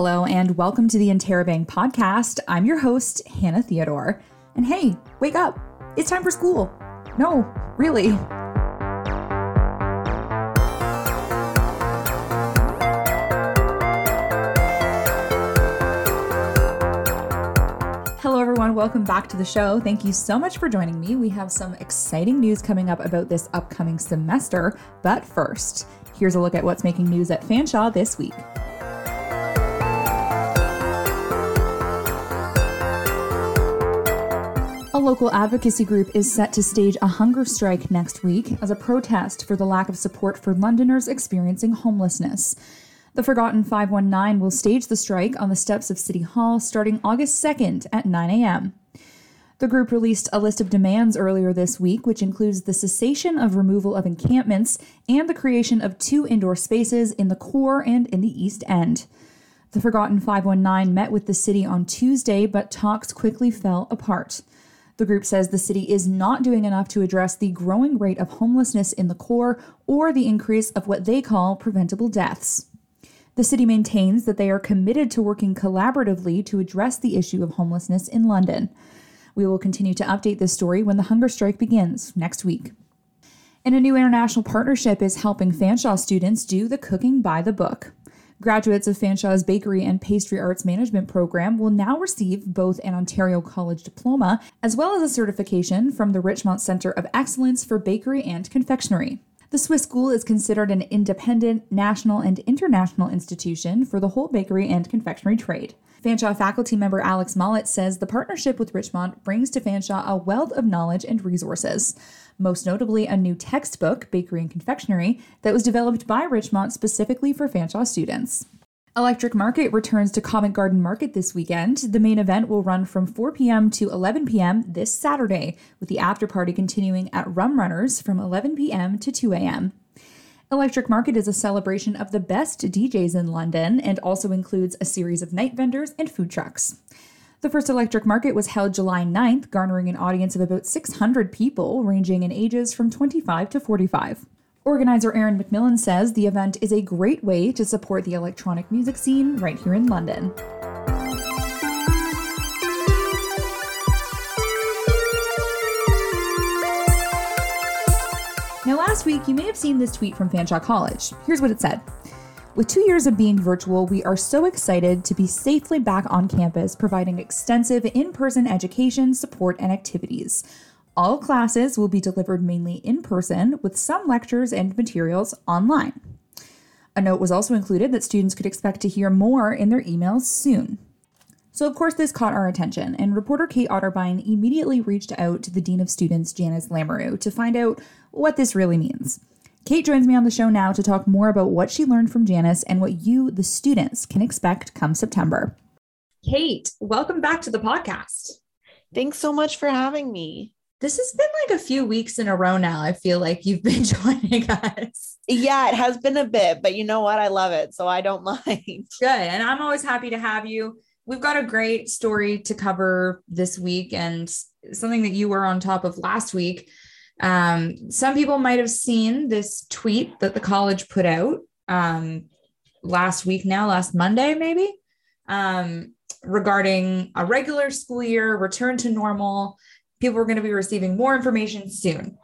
Hello, and welcome to the Interrobang podcast. I'm your host, Hannah Theodore. And hey, wake up! It's time for school. No, really. Hello, everyone. Welcome back to the show. Thank you so much for joining me. We have some exciting news coming up about this upcoming semester. But first, here's a look at what's making news at Fanshawe this week. Local advocacy group is set to stage a hunger strike next week as a protest for the lack of support for Londoners experiencing homelessness. The Forgotten 519 will stage the strike on the steps of City Hall starting August 2nd at 9 a.m. The group released a list of demands earlier this week, which includes the cessation of removal of encampments and the creation of two indoor spaces in the core and in the East End. The Forgotten 519 met with the city on Tuesday, but talks quickly fell apart. The group says the city is not doing enough to address the growing rate of homelessness in the core or the increase of what they call preventable deaths. The city maintains that they are committed to working collaboratively to address the issue of homelessness in London. We will continue to update this story when the hunger strike begins next week. And a new international partnership is helping Fanshawe students do the cooking by the book. Graduates of Fanshawe's Bakery and Pastry Arts Management program will now receive both an Ontario College diploma as well as a certification from the Richemont Centre of Excellence for Bakery and Confectionery. The Swiss School is considered an independent, national, and international institution for the whole bakery and confectionery trade. Fanshawe faculty member Alex Mollett says the partnership with Richemont brings to Fanshawe a wealth of knowledge and resources most notably a new textbook, Bakery and Confectionery, that was developed by Richemont specifically for Fanshawe students. Electric Market returns to Covent Garden Market this weekend. The main event will run from 4 p.m. to 11 p.m. this Saturday, with the after party continuing at Rum Runners from 11 p.m. to 2 a.m. Electric Market is a celebration of the best DJs in London and also includes a series of night vendors and food trucks. The first electric market was held July 9th, garnering an audience of about 600 people, ranging in ages from 25 to 45. Organizer Aaron McMillan says the event is a great way to support the electronic music scene right here in London. Now, last week, you may have seen this tweet from Fanshawe College. Here's what it said with two years of being virtual, we are so excited to be safely back on campus, providing extensive in person education, support, and activities. All classes will be delivered mainly in person, with some lectures and materials online. A note was also included that students could expect to hear more in their emails soon. So, of course, this caught our attention, and reporter Kate Otterbein immediately reached out to the Dean of Students, Janice Lamoureux, to find out what this really means. Kate joins me on the show now to talk more about what she learned from Janice and what you, the students, can expect come September. Kate, welcome back to the podcast. Thanks so much for having me. This has been like a few weeks in a row now. I feel like you've been joining us. Yeah, it has been a bit, but you know what? I love it. So I don't mind. Good. And I'm always happy to have you. We've got a great story to cover this week and something that you were on top of last week. Um, some people might have seen this tweet that the college put out um, last week now, last Monday, maybe, um, regarding a regular school year, return to normal. People are going to be receiving more information soon.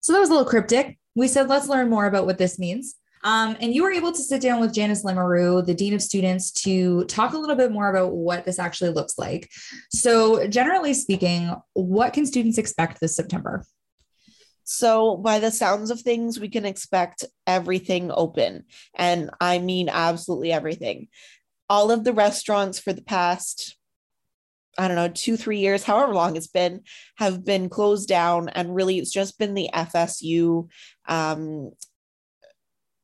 So that was a little cryptic. We said, let's learn more about what this means. Um, and you were able to sit down with Janice Lamoureux, the Dean of Students, to talk a little bit more about what this actually looks like. So, generally speaking, what can students expect this September? So, by the sounds of things, we can expect everything open. And I mean, absolutely everything. All of the restaurants for the past I don't know, two, three years, however long it's been, have been closed down. And really, it's just been the FSU um,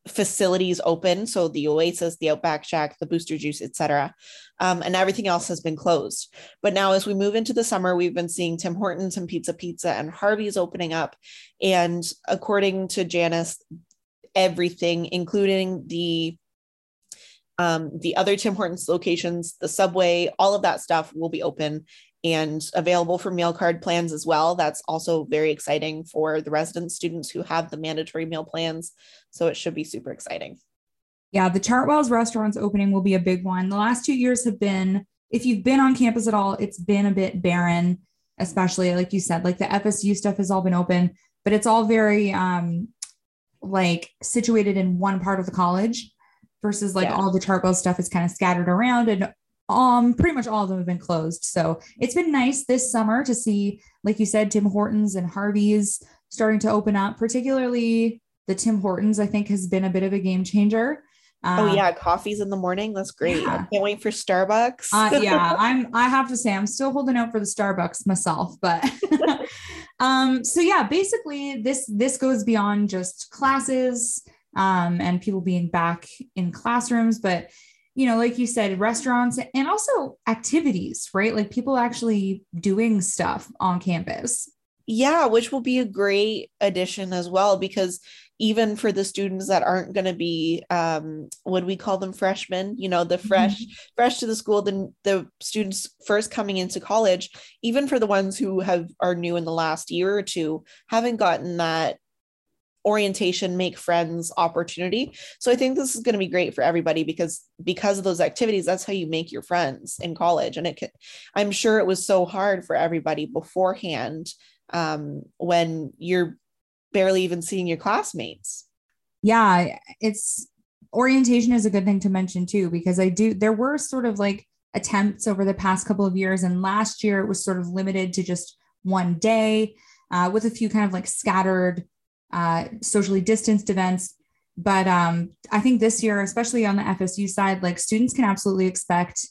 facilities open. So the oasis the outback shack the booster juice etc um, and everything else has been closed. But now as we move into the summer we've been seeing tim hortons and pizza pizza and harvey's opening up. And according to janice everything including the um, the other tim hortons locations the subway all of that stuff will be open and available for meal card plans as well. That's also very exciting for the resident students who have the mandatory meal plans. So it should be super exciting. Yeah, the Chartwell's restaurants opening will be a big one. The last two years have been, if you've been on campus at all, it's been a bit barren, especially like you said, like the FSU stuff has all been open, but it's all very um like situated in one part of the college versus like yeah. all the Chartwell stuff is kind of scattered around and um pretty much all of them have been closed. So it's been nice this summer to see, like you said, Tim Hortons and Harvey's starting to open up, particularly the Tim Hortons, I think has been a bit of a game changer. Um, oh yeah, coffees in the morning. That's great. Yeah. I can't wait for Starbucks. uh, yeah, I'm. I have to say, I'm still holding out for the Starbucks myself, but um. So yeah, basically, this this goes beyond just classes um, and people being back in classrooms, but you know, like you said, restaurants and also activities, right? Like people actually doing stuff on campus. Yeah, which will be a great addition as well because even for the students that aren't going to be um what do we call them freshmen you know the fresh mm-hmm. fresh to the school the, the students first coming into college even for the ones who have are new in the last year or two haven't gotten that orientation make friends opportunity so i think this is going to be great for everybody because because of those activities that's how you make your friends in college and it can i'm sure it was so hard for everybody beforehand um, when you're barely even seeing your classmates. Yeah, it's orientation is a good thing to mention too, because I do, there were sort of like attempts over the past couple of years. And last year it was sort of limited to just one day uh, with a few kind of like scattered uh, socially distanced events. But um, I think this year, especially on the FSU side, like students can absolutely expect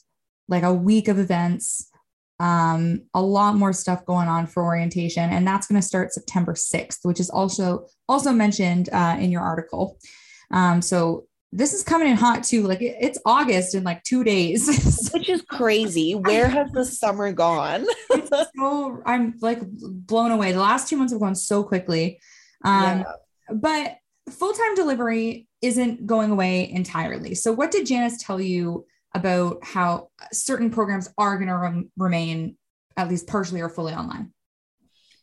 like a week of events um, a lot more stuff going on for orientation. And that's going to start september 6th which is also also mentioned uh, in your article. Um, so this is coming in hot too. Like it, it's august in like two days. Which is crazy. Where has the summer gone? So i'm like blown away. The last two months have gone so quickly um, yeah. but full-time delivery isn't going away entirely so what did janice tell you about how certain programs are going to rem- remain at least partially or fully online?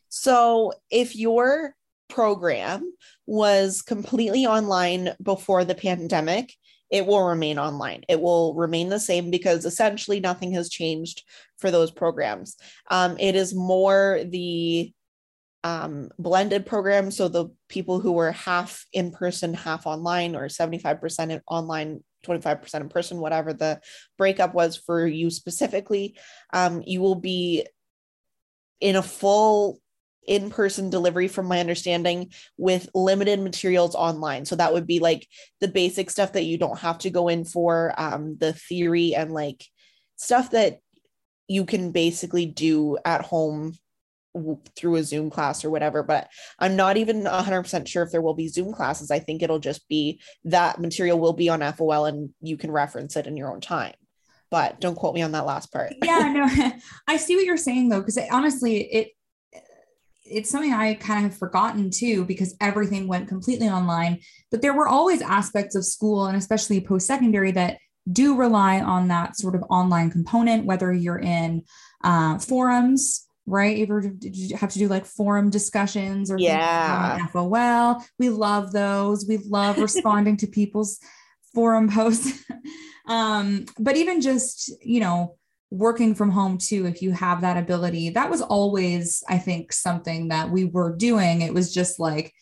So, if your program was completely online before the pandemic, it will remain online. It will remain the same because essentially nothing has changed for those programs. Um, it is more the um, blended program. So the people who were half in person, half online, or 75% online, 25% in person, whatever the breakup was for you specifically, um, you will be in a full in person delivery, from my understanding, with limited materials online. So that would be like the basic stuff that you don't have to go in for, um, the theory and like stuff that you can basically do at home through a Zoom class or whatever, but I'm not even 100% sure if there will be Zoom classes. I think it'll just be that material will be on FOL and you can reference it in your own time. But don't quote me on that last part. yeah, no, I see what you're saying though, because honestly, it it's something I kind of have forgotten too, because everything went completely online. But there were always aspects of school and especially post secondary that do rely on that sort of online component, whether you're in uh, forums right? Ever did you have to do like forum discussions or yeah, FOL? We love those. We love responding to people's forum posts. um, but even just you know working from home too, if you have that ability, that was always I think something that we were doing. It was just like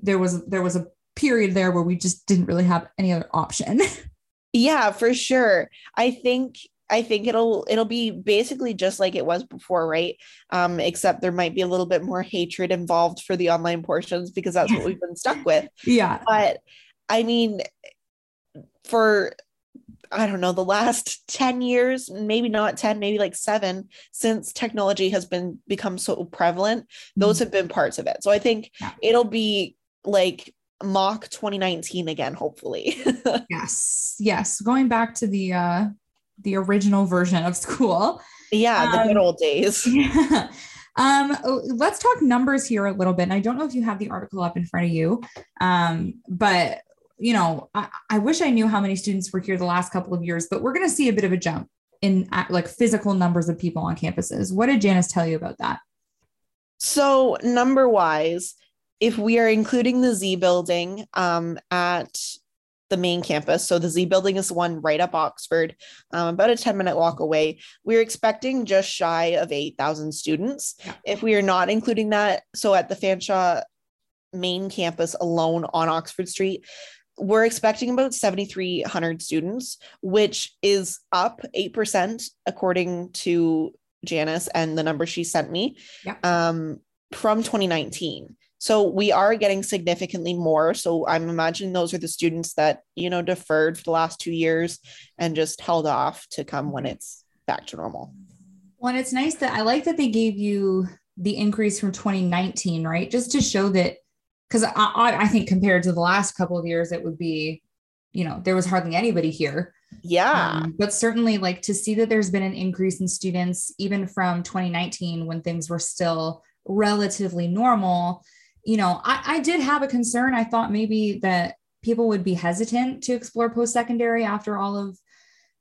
there was there was a period there where we just didn't really have any other option. yeah, for sure. I think I think it'll it'll be basically just like it was before, right? Um, except there might be a little bit more hatred involved for the online portions because that's what we've been stuck with. Yeah. But I mean, for I don't know, the last 10 years, maybe not 10, maybe like seven, since technology has been become so prevalent, mm-hmm. those have been parts of it. So I think yeah. it'll be like mock 2019 again, hopefully. yes. Yes. Going back to the uh the original version of school. Yeah, the um, good old days. Yeah. Um, let's talk numbers here a little bit. And I don't know if you have the article up in front of you, um, but you know, I, I wish I knew how many students were here the last couple of years, but we're going to see a bit of a jump in like physical numbers of people on campuses. What did Janice tell you about that? So, number wise, if we are including the Z building um, at the main campus. So the Z building is the one right up Oxford, um, about a 10 minute walk away. We're expecting just shy of 8,000 students. Yeah. If we are not including that, so at the Fanshawe main campus alone on Oxford Street, we're expecting about 7,300 students, which is up 8% according to Janice and the number she sent me Yeah. um, from 2019. So we are getting significantly more. So I'm imagining those are the students that, you know, deferred for the last two years and just held off to come when it's back to normal. Well, and it's nice that I like that they gave you the increase from 2019, right? Just to show that, because I, I, think compared to the last couple of years, it would be, you know, there was hardly anybody here. Yeah. Um, but certainly, like to see that there's been an increase in students, even from 2019 when things were still relatively normal. You know, I, I did have a concern. I thought maybe that people would be hesitant to explore post secondary after all of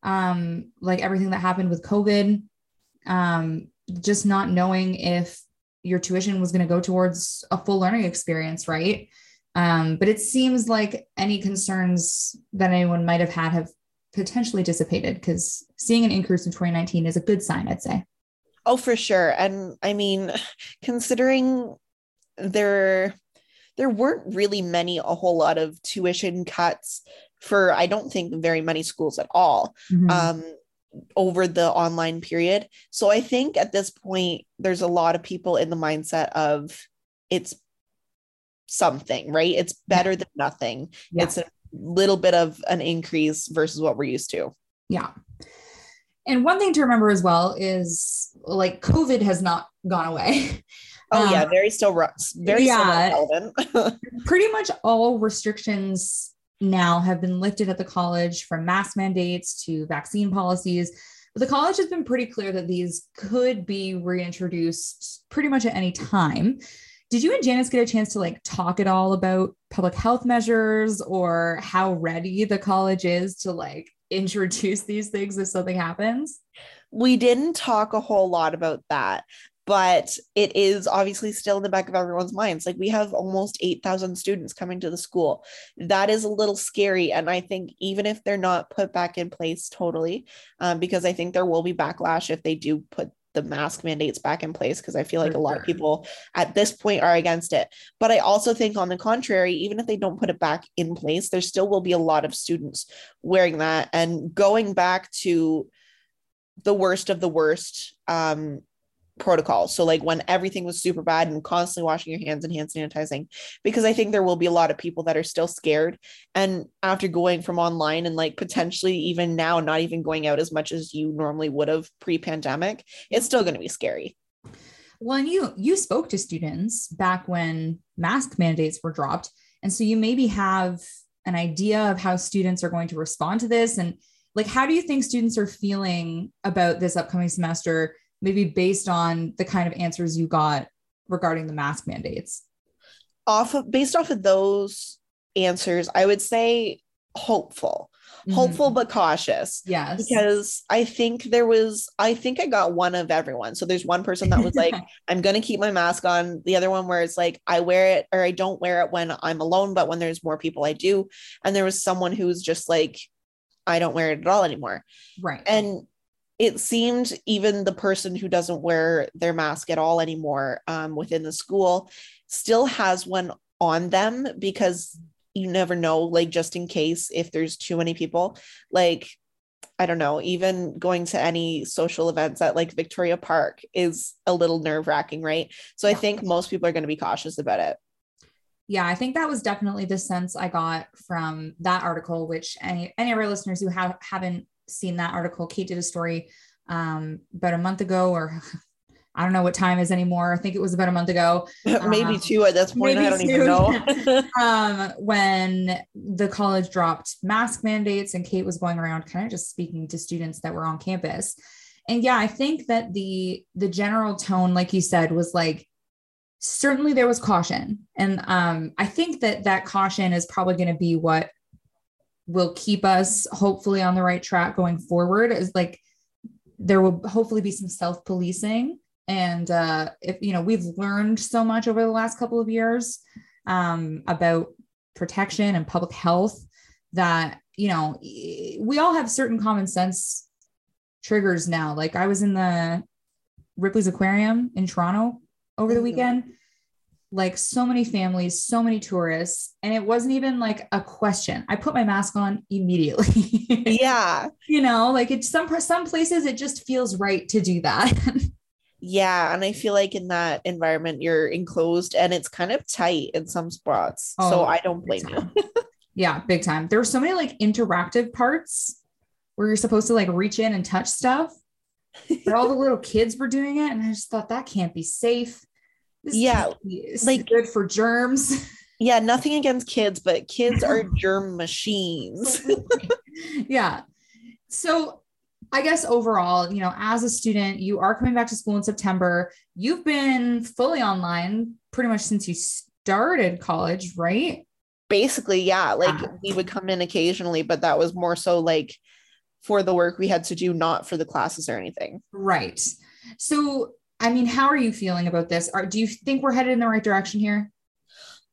um, like everything that happened with COVID. Um, just not knowing if your tuition was going to go towards a full learning experience, right? Um, but it seems like any concerns that anyone might have had have potentially dissipated because seeing an increase in 2019 is a good sign, I'd say. Oh, for sure. And I mean, considering there there weren't really many a whole lot of tuition cuts for I don't think very many schools at all. Mhm. um, over the online period. So I think at this point, there's a lot of people in the mindset of it's something, right? It's better than nothing. Yeah. It's a little bit of an increase versus what we're used to. Yeah. And one thing to remember as well is like COVID has not gone away. Oh Um, yeah, very still very yeah. still relevant. pretty much all restrictions now have been lifted at the college from mask mandates to vaccine policies. But the college has been pretty clear that these could be reintroduced pretty much at any time. Did you and Janice get a chance to like talk at all about public health measures or how ready the college is to like introduce these things if something happens? we didn't talk a whole lot about that but it is obviously still in the back of everyone's minds. Like we have almost 8000 students coming to the school. That is a little scary and i think even if they're not put back in place totally um, because i think there will be backlash if they do put the mask mandates back in place because i feel like a lot of people at this point are against it. But i also think on the contrary even if they don't put it back in place there still will be a lot of students wearing that and going back to the worst of the worst um, protocols. So, like when everything was super bad and constantly washing your hands and hand sanitizing, because I think there will be a lot of people that are still scared. And after going from online and like potentially even now, not even going out as much as you normally would have pre pandemic, it's still going to be scary. Well, and you you spoke to students back when mask mandates were dropped, and so you maybe have an idea of how students are going to respond to this, and like how do you think students are feeling about this upcoming semester, maybe based on the kind of answers you got regarding the mask mandates? Off of based off of those answers, I would say hopeful, hopeful Mhm. but cautious. Yes. because I think there was, I think I got one of everyone. So there's one person that was like, I'm going to keep my mask on. The other one where it's like, I wear it or I don't wear it when I'm alone, but when there's more people, I do. And there was someone who was just like, I don't wear it at all anymore. right. And it seemed even the person who doesn't wear their mask at all anymore um, within the school still has one on them because you never know, like just in case if there's too many people, like I don't know, even going to any social events at like Victoria Park is a little nerve wracking, right? So I think most people are going to be cautious about it. yeah i think that was definitely the sense i got from that article which any any of our listeners who have haven't seen that article kate did a story um, about a month ago or i don't know what time is anymore i think it was about a month ago maybe Um, two at this point. I don't two. even know. um, when the college dropped mask mandates and kate was going around kind of just speaking to students that were on campus and yeah i think that the the general tone like you said was like certainly there was caution and um, i think that that caution is probably going to be what will keep us hopefully on the right track going forward is like there will hopefully be some self-policing and uh, if you know we've learned so much over the last couple of years um, about protection and public health that, you know, we all have certain common sense triggers now. Like I was in the Ripley's Aquarium in Toronto over the mm-hmm. weekend. Like so many families, so many tourists, and it wasn't even like a question. I put my mask on immediately. yeah, you know, like it's some some places it just feels right to do that. yeah, and I feel like in that environment you're enclosed and it's kind of tight in some spots. Oh, so I don't blame you. yeah, big time. There were so many like interactive parts where you're supposed to like reach in and touch stuff but all the little kids were doing it and i just thought that can't be safe this yeah like good for germs. Yeah nothing against kids but kids are germ machines. Yeah. So i guess overall you know as a student you are coming back to school in september. You've been fully online pretty much since you started college right? Basically yeah like uh, we would come in occasionally but that was more so like for the work we had to do, not for the classes or anything. Right. So, I mean, how are you feeling about this? Are, do you think we're headed in the right direction here?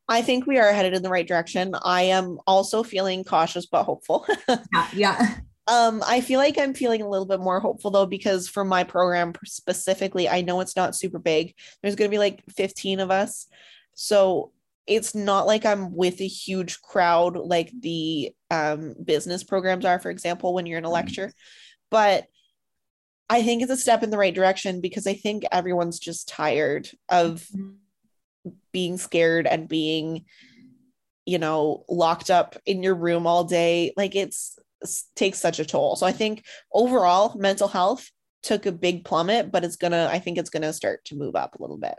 I think we are headed in the right direction. I am also feeling cautious but hopeful. yeah, yeah. Um, I feel like I'm feeling a little bit more hopeful though, because for my program specifically, I know it's not super big. There's going to be like 15 of us. So it's not like I'm with a huge crowd like the um, business programs are, for example, when you're in a mm-hmm. lecture. But I think it's a step in the right direction because I think everyone's just tired of mm-hmm. being scared and being, you know, locked up in your room all day. Like it's takes such a toll. So I think overall mental health took a big plummet, but it's gonna, I think it's gonna start to move up a little bit.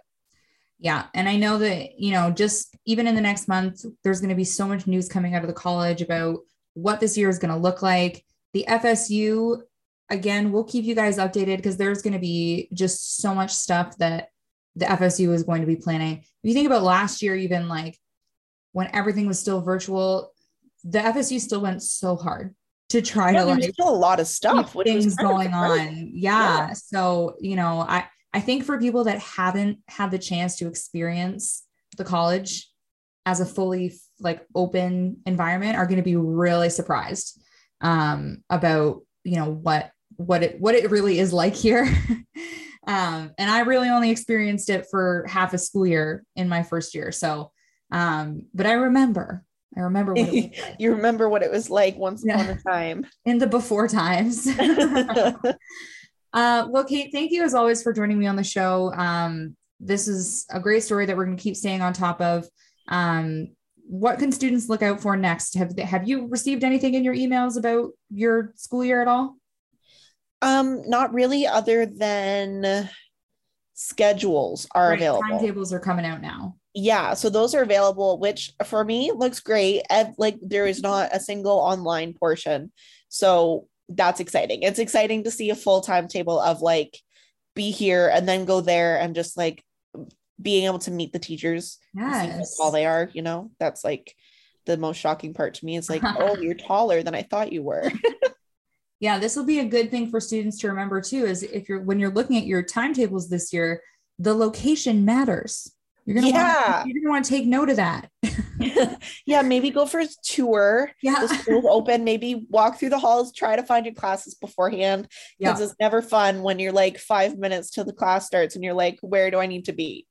Yeah. And I know that, you know, just even in the next month, there's going to be so much news coming out of the college about what this year is going to look like. The FSU, again, we'll keep you guys updated because there's going to be just so much stuff that the FSU is going to be planning. If you think about last year, even like when everything was still virtual, the FSU still went so hard to try yeah, to like still a lot of stuff things going on yeah. yeah so you know i I think for people that haven't had the chance to experience the college as a fully like open environment are going to be really surprised um, about you know what what it what it really is like here. um, and I really only experienced it for half a school year in my first year. So, um, but I remember I remember what like. you remember what it was like once yeah. upon a time in the before times. Uh, well, Kate, thank you as always for joining me on the show. Um, this is a great story that we're going to keep staying on top of. Um, what can students look out for next? Have have you received anything in your emails about your school year at all? Um, not really, other than schedules are right, available. Timetables are coming out now. Yeah, so those are available, which for me looks great. And Like there is not a single online portion. So that's exciting. It's exciting to see a full timetable of like be here and then go there and just like being able to meet the teachers. Yes. All they are, you know, that's like the most shocking part to me is like, oh, you're taller than I thought you were. yeah, this will be a good thing for students to remember too, is if you're when you're looking at your timetables this year, the location matters. You're gonna yeah. want, you're gonna want to take note of that. yeah, maybe go for a tour. Yeah. The school's open. Maybe walk through the halls, try to find your classes beforehand. Because yeah. it's never fun when you're like five minutes till the class starts and you're like, where do I need to be?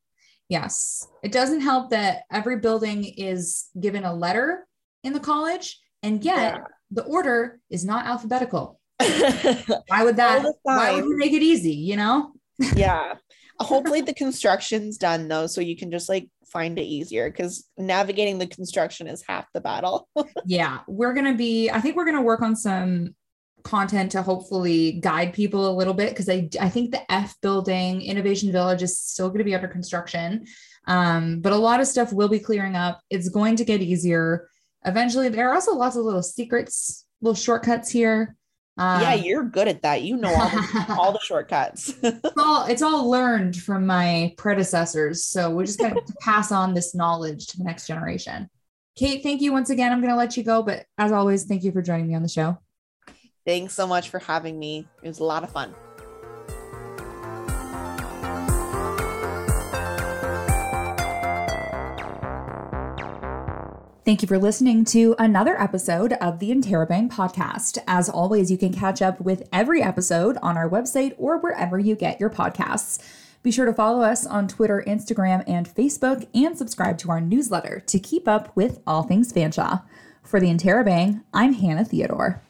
Yes. It doesn't help that every building is given a letter in the college, and yet yeah. the order is not alphabetical. Why would that why would we make it easy, you know? yeah. Hopefully the construction's done though, so you can just like find it easier because navigating the construction is half the battle. yeah, we're gonna be. I think we're gonna work on some content to hopefully guide people a little bit because I I think the F building Innovation Village is still going to be under construction, um, but a lot of stuff will be clearing up. It's going to get easier eventually. There are also lots of little secrets, little shortcuts here. Um, yeah, you're good at that. You know all the, all the shortcuts. it's all it's all learned from my predecessors. So we're just going to pass on this knowledge to the next generation. Kate, thank you once again. I'm going to let you go, but as always, thank you for joining me on the show. Thanks so much for having me. It was a lot of fun. Thank you for listening to another episode of the Interrobang podcast. As always, you can catch up with every episode on our website or wherever you get your podcasts. Be sure to follow us on Twitter, Instagram, and Facebook, and subscribe to our newsletter to keep up with all things Fanshawe. For the Interrobang, I'm Hannah Theodore.